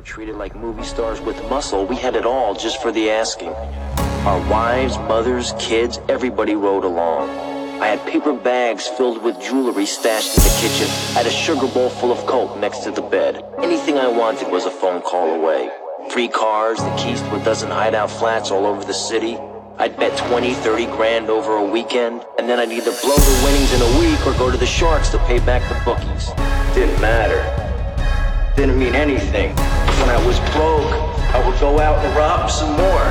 were treated like movie stars with muscle. We had it all just for the asking. Our wives, mothers, kids, everybody rode along. I had paper bags filled with jewelry stashed in the kitchen. I had a sugar bowl full of coke next to the bed. Anything I wanted was a phone call away. Three cars, the keys to a dozen hideout flats all over the city. I'd bet 20, 30 grand over a weekend, and then I'd either blow the winnings in a week or go to the Sharks to pay back the bookies. Didn't matter didn't mean anything. When I was broke, I would go out and rob some more.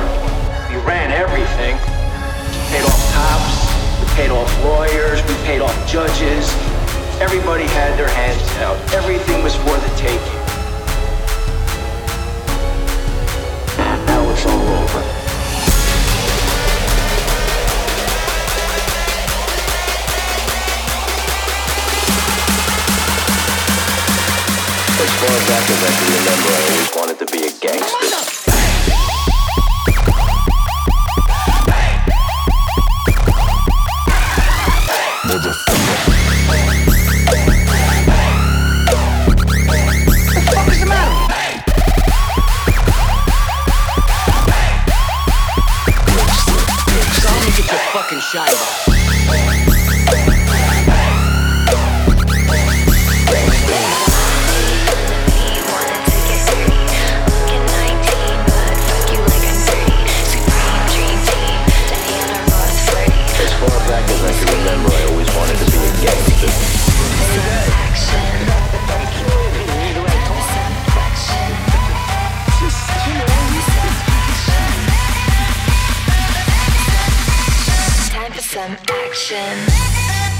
We ran everything. We paid off cops, we paid off lawyers, we paid off judges. Everybody had their hands out. Everything was for the taking. I can remember, I always wanted to be a gangster. action.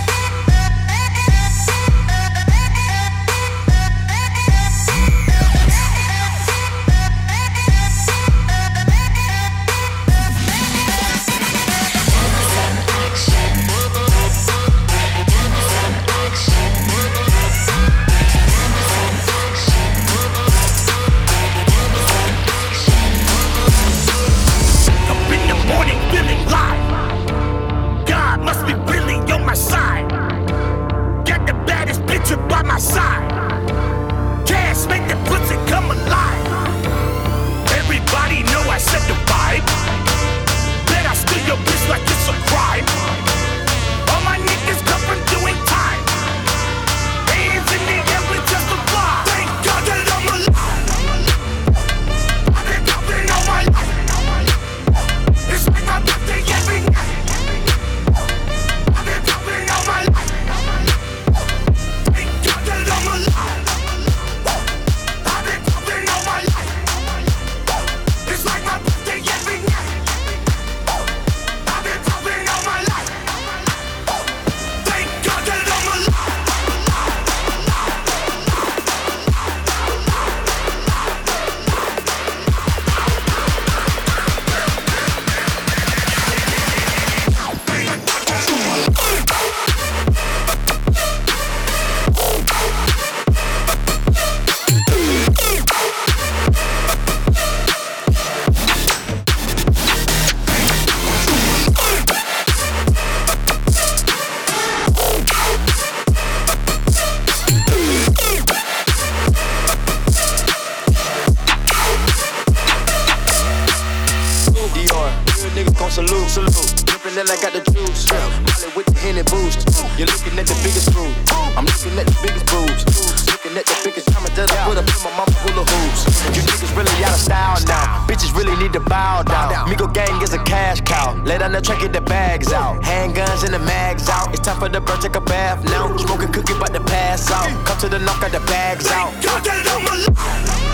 Real niggas gon' salute. Salute. Drippin' that I got the juice. Yeah. Molly with the Henny boost. You're looking at the biggest boobs. I'm looking at the biggest boobs. Looking at the biggest diamond that I put up in my mama hula hoops. You niggas really out of style now. Bitches really need to bow down. Migo gang is a cash cow. Lay down the track, get the bags out. Handguns and the mags out. It's time for the bird, take a bath now. Smoking cookie, but the pass out. Come to the knock, got the bags out. Y'all get on my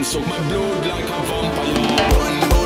and suck my blood like a vampire.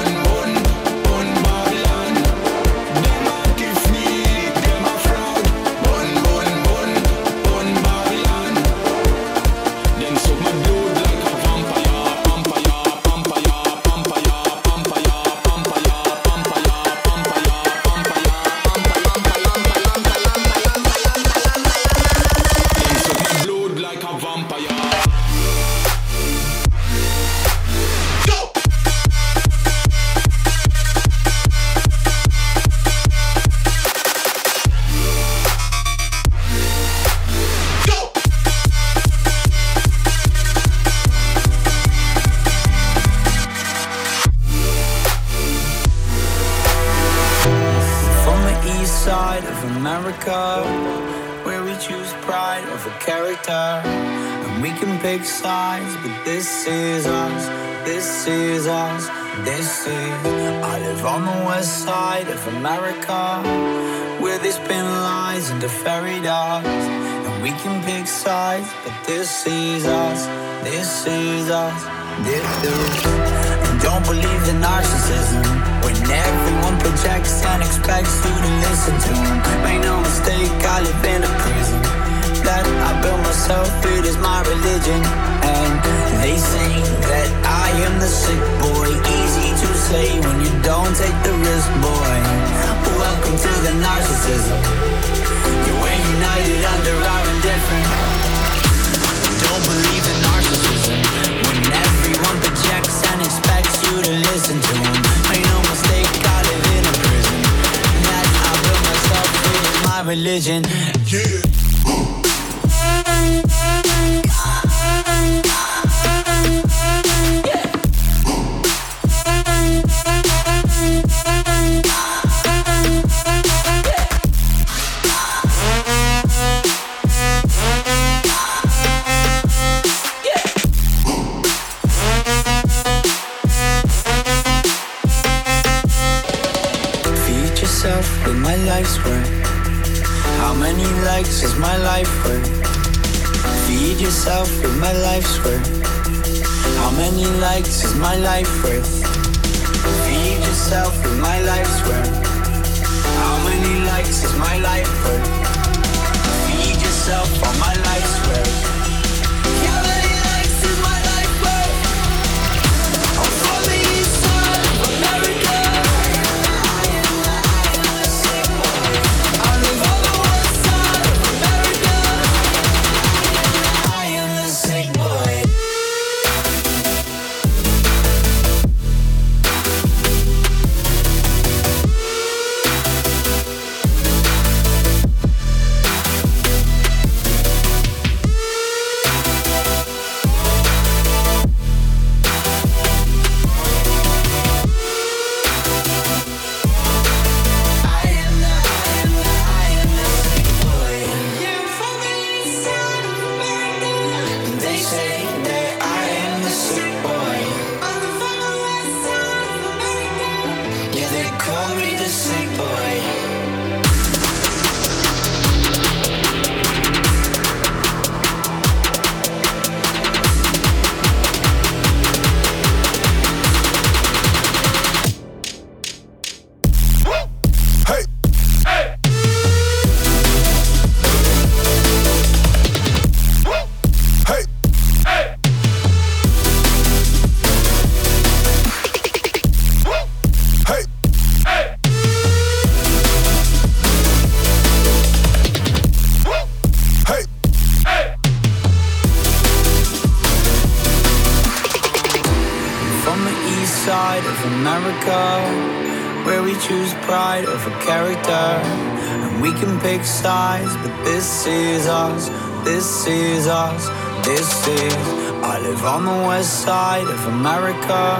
Pride a character. And we can pick sides, but this is us, this is us, this is. I live on the west side of America, where spin lies into fairy dust. And we can pick sides, but this is us, this is us, this is. And don't believe the narcissism when everyone projects and expects you to listen to. Make no mistake, I live myself. It is my religion, and they say that I am the sick boy. Easy to say when you don't take the risk, boy. Welcome to the narcissism. Yeah, we're united under our indifference. Don't believe in narcissism when everyone projects and expects you to listen to them. Make no mistake, I live in a prison that I built myself. Is my religion. Feed with my life's worth. How many likes is my life worth? Feed yourself with my life's worth. How many likes is my life worth? Feed yourself with my life's worth. How many likes is my life worth? Feed yourself on my life's worth. From the east side of America, where we choose pride over character. And we can pick sides, but this is us, this is us, this is. I live on the west side of America,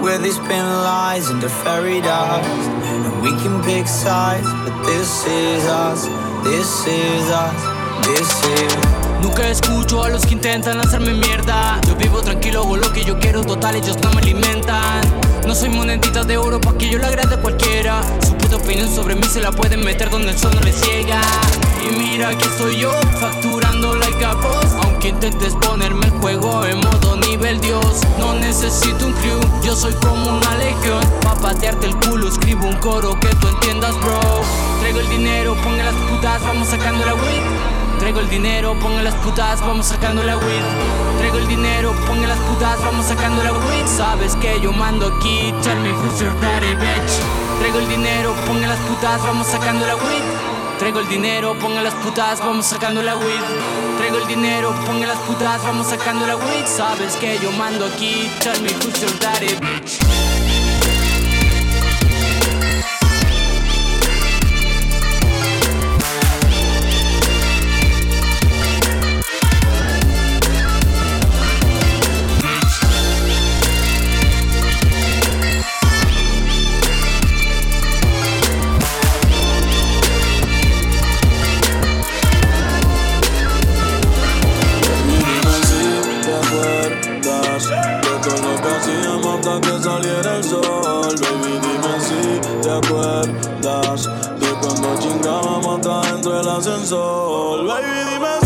where they spin lies into fairy dust. And we can pick sides, but this is us, this is us, this is. Nunca escucho a los que intentan hacerme mierda. Que yo quiero, total, ellos no me alimentan. No soy monedita de oro pa' que yo le agrade a cualquiera. Su puto opinión sobre mí se la pueden meter donde el sol no les llega. Y mira que soy yo, facturando like a boss. Aunque intentes ponerme el juego en modo nivel Dios, no necesito un crew, yo soy como una legión. Pa' patearte el culo, escribo un coro que tú entiendas, bro. Traigo el dinero, ponga las putas, vamos sacando la weed. Traigo el dinero, ponga las putas, vamos sacando la weed. Traigo el dinero, ponga las putas, vamos sacando la weed. Sabes que yo mando aquí, tell me who's your daddy, bitch. Traigo el dinero, ponga las putas, vamos sacando la weed. Traigo el dinero, ponga las putas, vamos sacando la weed. Traigo el dinero, ponga las putas, vamos sacando la weed. Sabes que yo mando aquí, tell me who's your daddy, bitch. Hydro,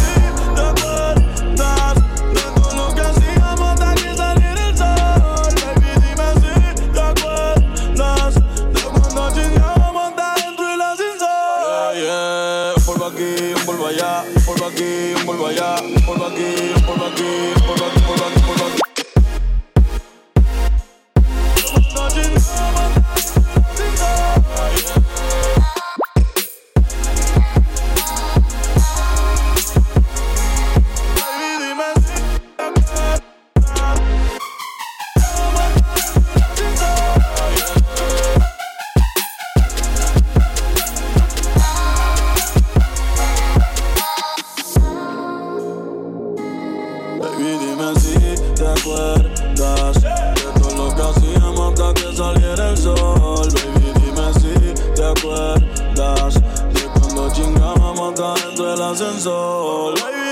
Alex Keller.